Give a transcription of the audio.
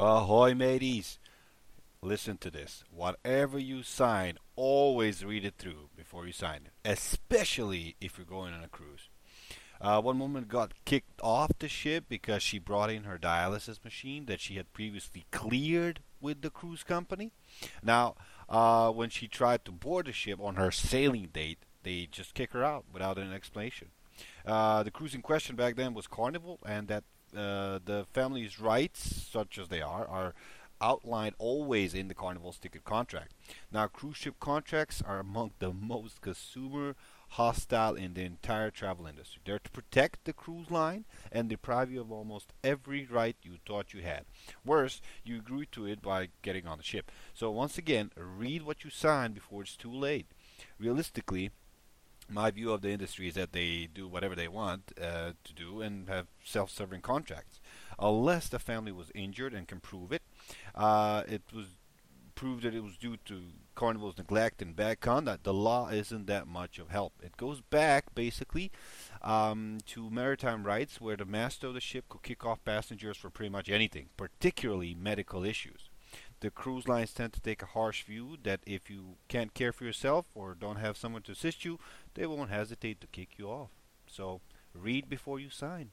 Ahoy, mateys! Listen to this. Whatever you sign, always read it through before you sign it, especially if you're going on a cruise. Uh, one woman got kicked off the ship because she brought in her dialysis machine that she had previously cleared with the cruise company. Now, uh, when she tried to board the ship on her sailing date, they just kick her out without an explanation. Uh, the cruise in question back then was Carnival, and that uh, the family's rights, such as they are, are outlined always in the Carnival's ticket contract. Now, cruise ship contracts are among the most consumer hostile in the entire travel industry. They're to protect the cruise line and deprive you of almost every right you thought you had. Worse, you agree to it by getting on the ship. So, once again, read what you sign before it's too late. Realistically, my view of the industry is that they do whatever they want uh, to do and have self-serving contracts, unless the family was injured and can prove it. Uh, it was proved that it was due to Carnival's neglect and bad conduct. The law isn't that much of help. It goes back basically um, to maritime rights, where the master of the ship could kick off passengers for pretty much anything, particularly medical issues the cruise lines tend to take a harsh view that if you can't care for yourself or don't have someone to assist you, they won't hesitate to kick you off. So read before you sign.